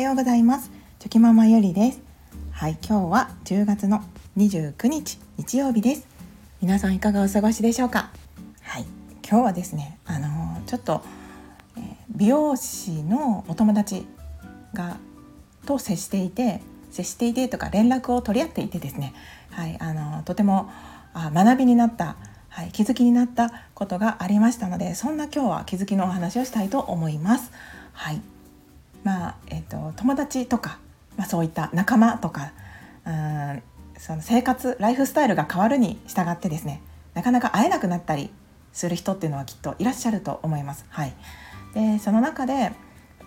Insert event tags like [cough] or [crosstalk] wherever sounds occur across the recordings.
はようございます。チョキママゆりです。はい今日は10月の29日日曜日です。皆さんいかがお過ごしでしょうか？はい今日はですねあのー、ちょっと、えー、美容師のお友達がと接していて接していてとか連絡を取り合っていてですね。はいあのー、とてもあ学びになったはい、気づきになったことがありましたのでそんな今日は気づきのお話をしたいと思います。はい。まあえーと、友達とか、まあ、そういった仲間とかうんその生活ライフスタイルが変わるに従ってですねなかなか会えなくなったりする人っていうのはきっといらっしゃると思います。はい、でその中で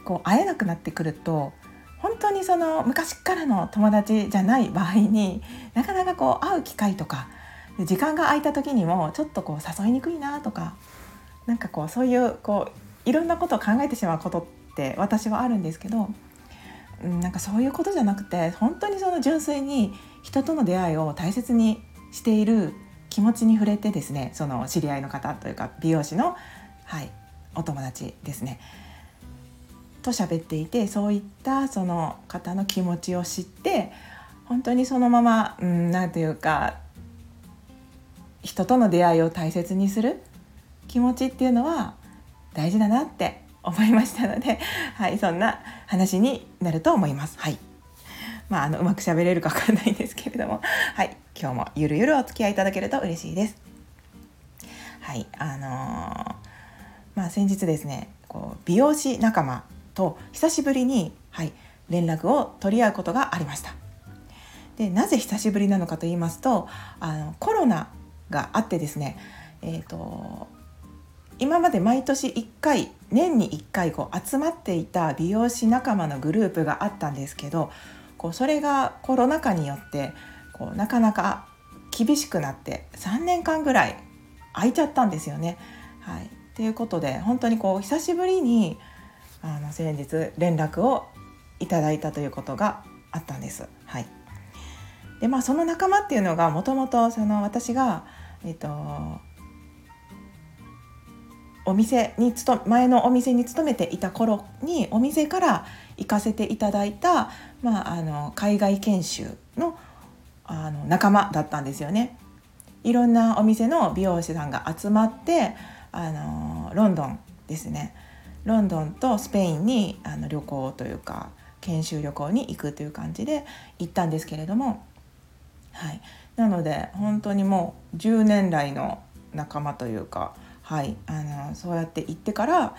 こう会えなくなってくると本当にその昔からの友達じゃない場合になかなかこう会う機会とか時間が空いた時にもちょっとこう誘いにくいなとかなんかこうそういうこういろんなことを考えてしまうことって私はあるんですけど、うん、なんかそういうことじゃなくて本当にその純粋に人との出会いを大切にしている気持ちに触れてですねその知り合いの方というか美容師の、はい、お友達ですね。と喋っていてそういったその方の気持ちを知って本当にそのままうん何ていうか人との出会いを大切にする気持ちっていうのは大事だなって思いましたので、はい、そんな話になると思います。はい。まあ、あのうまく喋れるかわかんないんですけれども、はい、今日もゆるゆるお付き合いいただけると嬉しいです。はい、あのー、まあ先日ですね、こう美容師仲間と久しぶりに、はい、連絡を取り合うことがありました。で、なぜ久しぶりなのかと言いますと、あのコロナがあってですね、えーと今まで毎年1回年に1回こう集まっていた美容師仲間のグループがあったんですけどこうそれがコロナ禍によってこうなかなか厳しくなって3年間ぐらい空いちゃったんですよね。はい、ということで本当にこう久しぶりにあの先日連絡をいただいたということがあったんです。はい、でまあその仲間っていうのがもともと私が、えっと、お店に勤前のお店に勤めていた頃にお店から行かせていただいた、まあ、あの海外研修のあの仲間だったんですよね。いろんなお店の美容師さんが集まってあのロンドンですねロンドンとスペインにあの旅行というか研修旅行に行くという感じで行ったんですけれども、はい、なので本当にもう10年来の仲間というかはいあのそうやって行ってから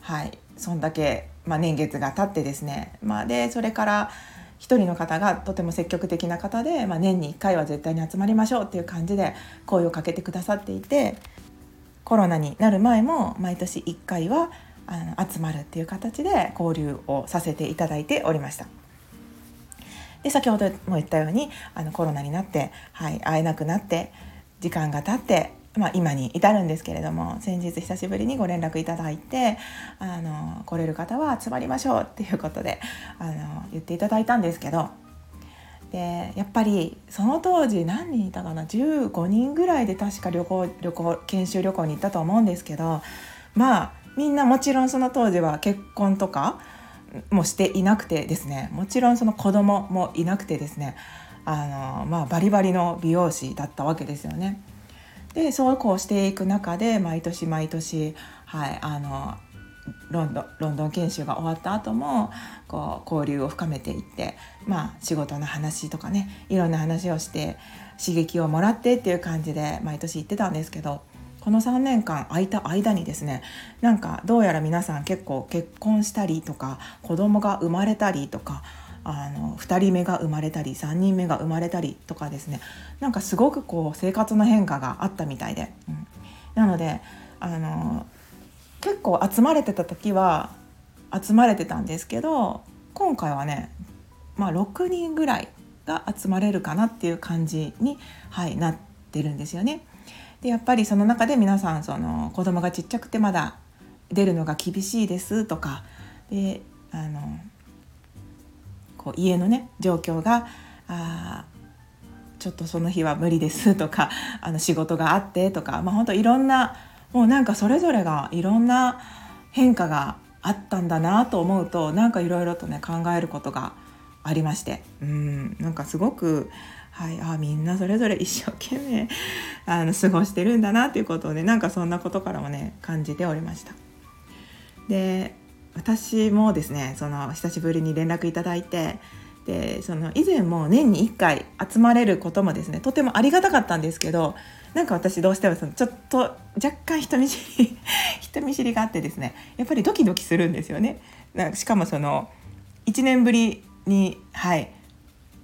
はいそんだけ、まあ、年月が経ってですね、まあ、でそれから1人の方がとても積極的な方で、まあ、年に1回は絶対に集まりましょうっていう感じで声をかけてくださっていてコロナになる前も毎年1回はあの集まるっていう形で交流をさせていただいておりました。で先ほども言ったようにあのコロナになって、はい、会えなくなって時間が経ってまあ、今に至るんですけれども先日久しぶりにご連絡いただいてあの来れる方は集まりましょうっていうことであの言っていただいたんですけどでやっぱりその当時何人いたかな15人ぐらいで確か旅行旅行研修旅行に行ったと思うんですけどまあみんなもちろんその当時は結婚とかもしていなくてですねもちろんその子供もいなくてですねあの、まあ、バリバリの美容師だったわけですよね。でそうこうしていく中で毎年毎年、はい、あのロンドンロンドン研修が終わった後もこう交流を深めていって、まあ、仕事の話とかねいろんな話をして刺激をもらってっていう感じで毎年行ってたんですけどこの3年間空いた間にですねなんかどうやら皆さん結構結婚したりとか子供が生まれたりとかあの2人目が生まれたり3人目が生まれたりとかですね。なんかすごくこう生活の変化があったみたいで、うん、なのであの結構集まれてた時は集まれてたんですけど今回はね、まあ、6人ぐらいが集まれるかなっていう感じに、はい、なってるんですよね。でやっぱりその中で皆さんその子供がちっちゃくてまだ出るのが厳しいですとかであのこう家のね状況があちょっとその日は無理ですとか [laughs] あの仕事があってとか、まあ、本当いろんなもうなんかそれぞれがいろんな変化があったんだなと思うとなんかいろいろとね考えることがありましてうんなんかすごく、はい、あみんなそれぞれ一生懸命 [laughs] あの過ごしてるんだなっていうことをねなんかそんなことからもね感じておりました。で私もですねその久しぶりに連絡いただいてでその以前も年に1回集まれることもですねとてもありがたかったんですけどなんか私どうしてもそのちょっと若干人見知り [laughs] 人見知りがあってですねやっぱりドキドキするんですよね。なんかしかもその1年ぶりにはい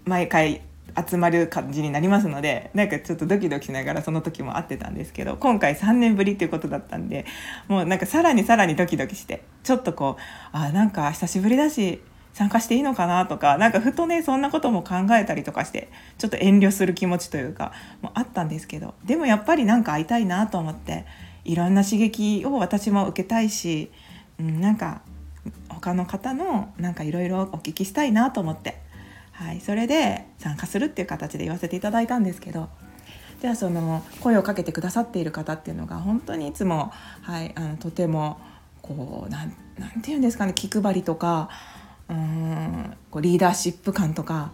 毎回集まる感じになりますのでなんかちょっとドキドキしながらその時も会ってたんですけど今回3年ぶりっていうことだったんでもうなんかさらにさらにドキドキしてちょっとこうあなんか久しぶりだし参加していいのかなとかなんかふとねそんなことも考えたりとかしてちょっと遠慮する気持ちというかもあったんですけどでもやっぱりなんか会いたいなと思っていろんな刺激を私も受けたいし、うん、なんか他の方のなんかいろいろお聞きしたいなと思ってはい、それで参加するっていう形で言わせていただいたんですけどじゃあその声をかけてくださっている方っていうのが本当にいつも、はい、あのとてもこうなんて言うんですかね気配りとかうんこうリーダーシップ感とか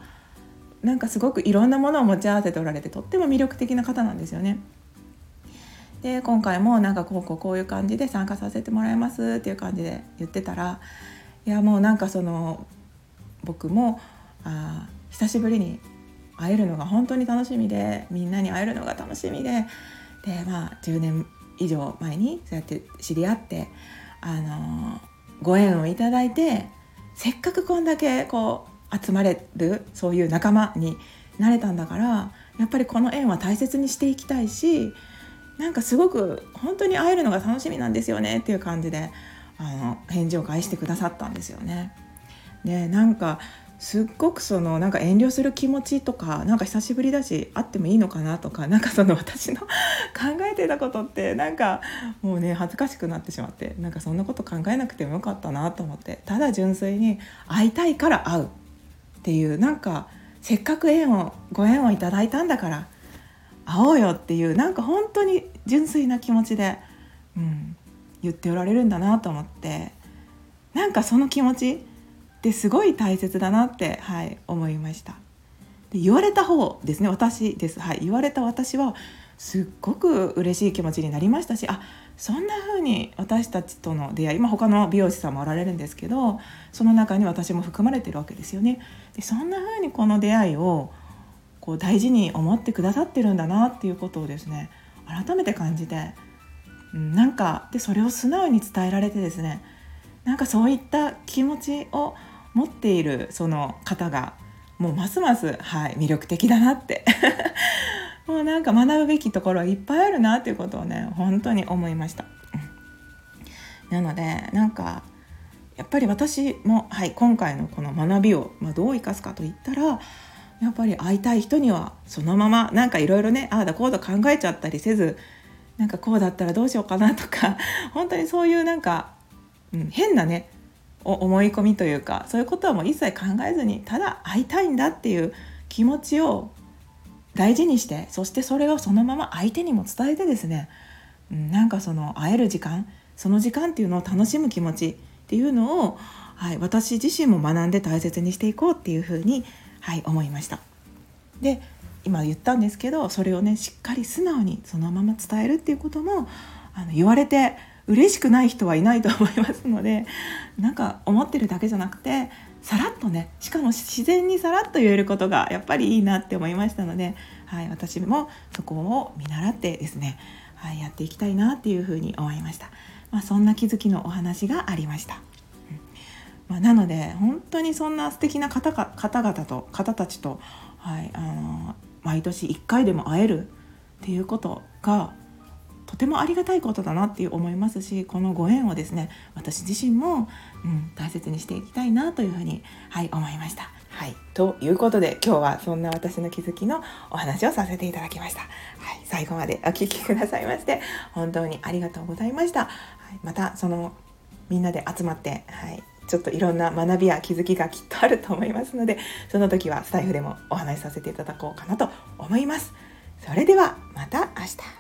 なんかすごくいろんなものを持ち合わせておられてとっても魅力的な方なんですよね。で今回もなんかこうこうこういう感じで参加させてもらいますっていう感じで言ってたらいやもうなんかその僕もあ久しぶりに会えるのが本当に楽しみでみんなに会えるのが楽しみででまあ10年以上前にそうやって知り合ってあのご縁をいただいてせっかくこんだけこう集まれるそういう仲間になれたんだからやっぱりこの縁は大切にしていきたいしなんかすごく本当に会えるのが楽しみなんですよねっていう感じであの返事を返してくださったんですよね。でなんかすっごくそのなんか遠慮する気持ちとかなんか久しぶりだし会ってもいいのかなとか [laughs] なんかその私の考えてたことってなんかもうね恥ずかしくなってしまってなんかそんなこと考えなくてもよかったなと思ってただ純粋に会いたいから会うっていうなんかせっかく縁をご縁をいただいたんだから会おうよっていうなんか本当に純粋な気持ちで、うん、言っておられるんだなと思ってなんかその気持ちってすごい大切だなって、はい、思いましたで言われた方ですね私です、はい、言われた私はすっごく嬉しい気持ちになりましたしあそんな風に私たちとの出会い、まあ、他の美容師さんもおられるんですけどその中に私も含まれてるわけですよね。でそんな風にこの出会いをこう大事に思ってくださってるんだなっていうことをですね改めて感じて、うん、なんかでそれを素直に伝えられてですねなんかそういった気持ちを持っているその方がもうますます、はい、魅力的だなって [laughs] もうなんか学ぶべきところいっぱいあるなっていうことをね本当に思いました。なのでなんかやっぱり私も、はい、今回のこの学びを、まあ、どう生かすかといったらやっぱり会いたい人にはそのままなんかいろいろねああだこうだ考えちゃったりせずなんかこうだったらどうしようかなとか本当にそういうなんか、うん、変なね思い込みというかそういうことはもう一切考えずにただ会いたいんだっていう気持ちを大事にしてそしてそれをそのまま相手にも伝えてですね、うん、なんかその会える時間その時間っていうのを楽しむ気持ちっていうのを、はい、私自身も学んで大切にしていこうっていうふうに、はい、思いました。で今言ったんですけどそれをねしっかり素直にそのまま伝えるっていうこともあの言われて嬉しくない人はいないと思いますのでなんか思ってるだけじゃなくてさらっとねしかも自然にさらっと言えることがやっぱりいいなって思いましたので、はい、私もそこを見習ってですね、はい、やっていきたいなっていうふうに思いました、まあ、そんな気づきのお話がありました、うん。まあ、なので本当にそんな素敵な方か方々と方たちと、はい、あの毎年1回でも会えるっていうことがとてもありがたいことだなっていう思いますしこのご縁をですね私自身も、うん、大切にしていきたいなというふうに、はい、思いました。はい、ということで今日はそんな私の気づきのお話をさせていただきました。はい、最後までお聴きくださいまして本当にありがとうございました。はい、またそのみんなで集まって、はい、ちょっといろんな学びや気づきがきっとあると思いますのでその時はスタイフでもお話しさせていただこうかなと思います。それではまた明日。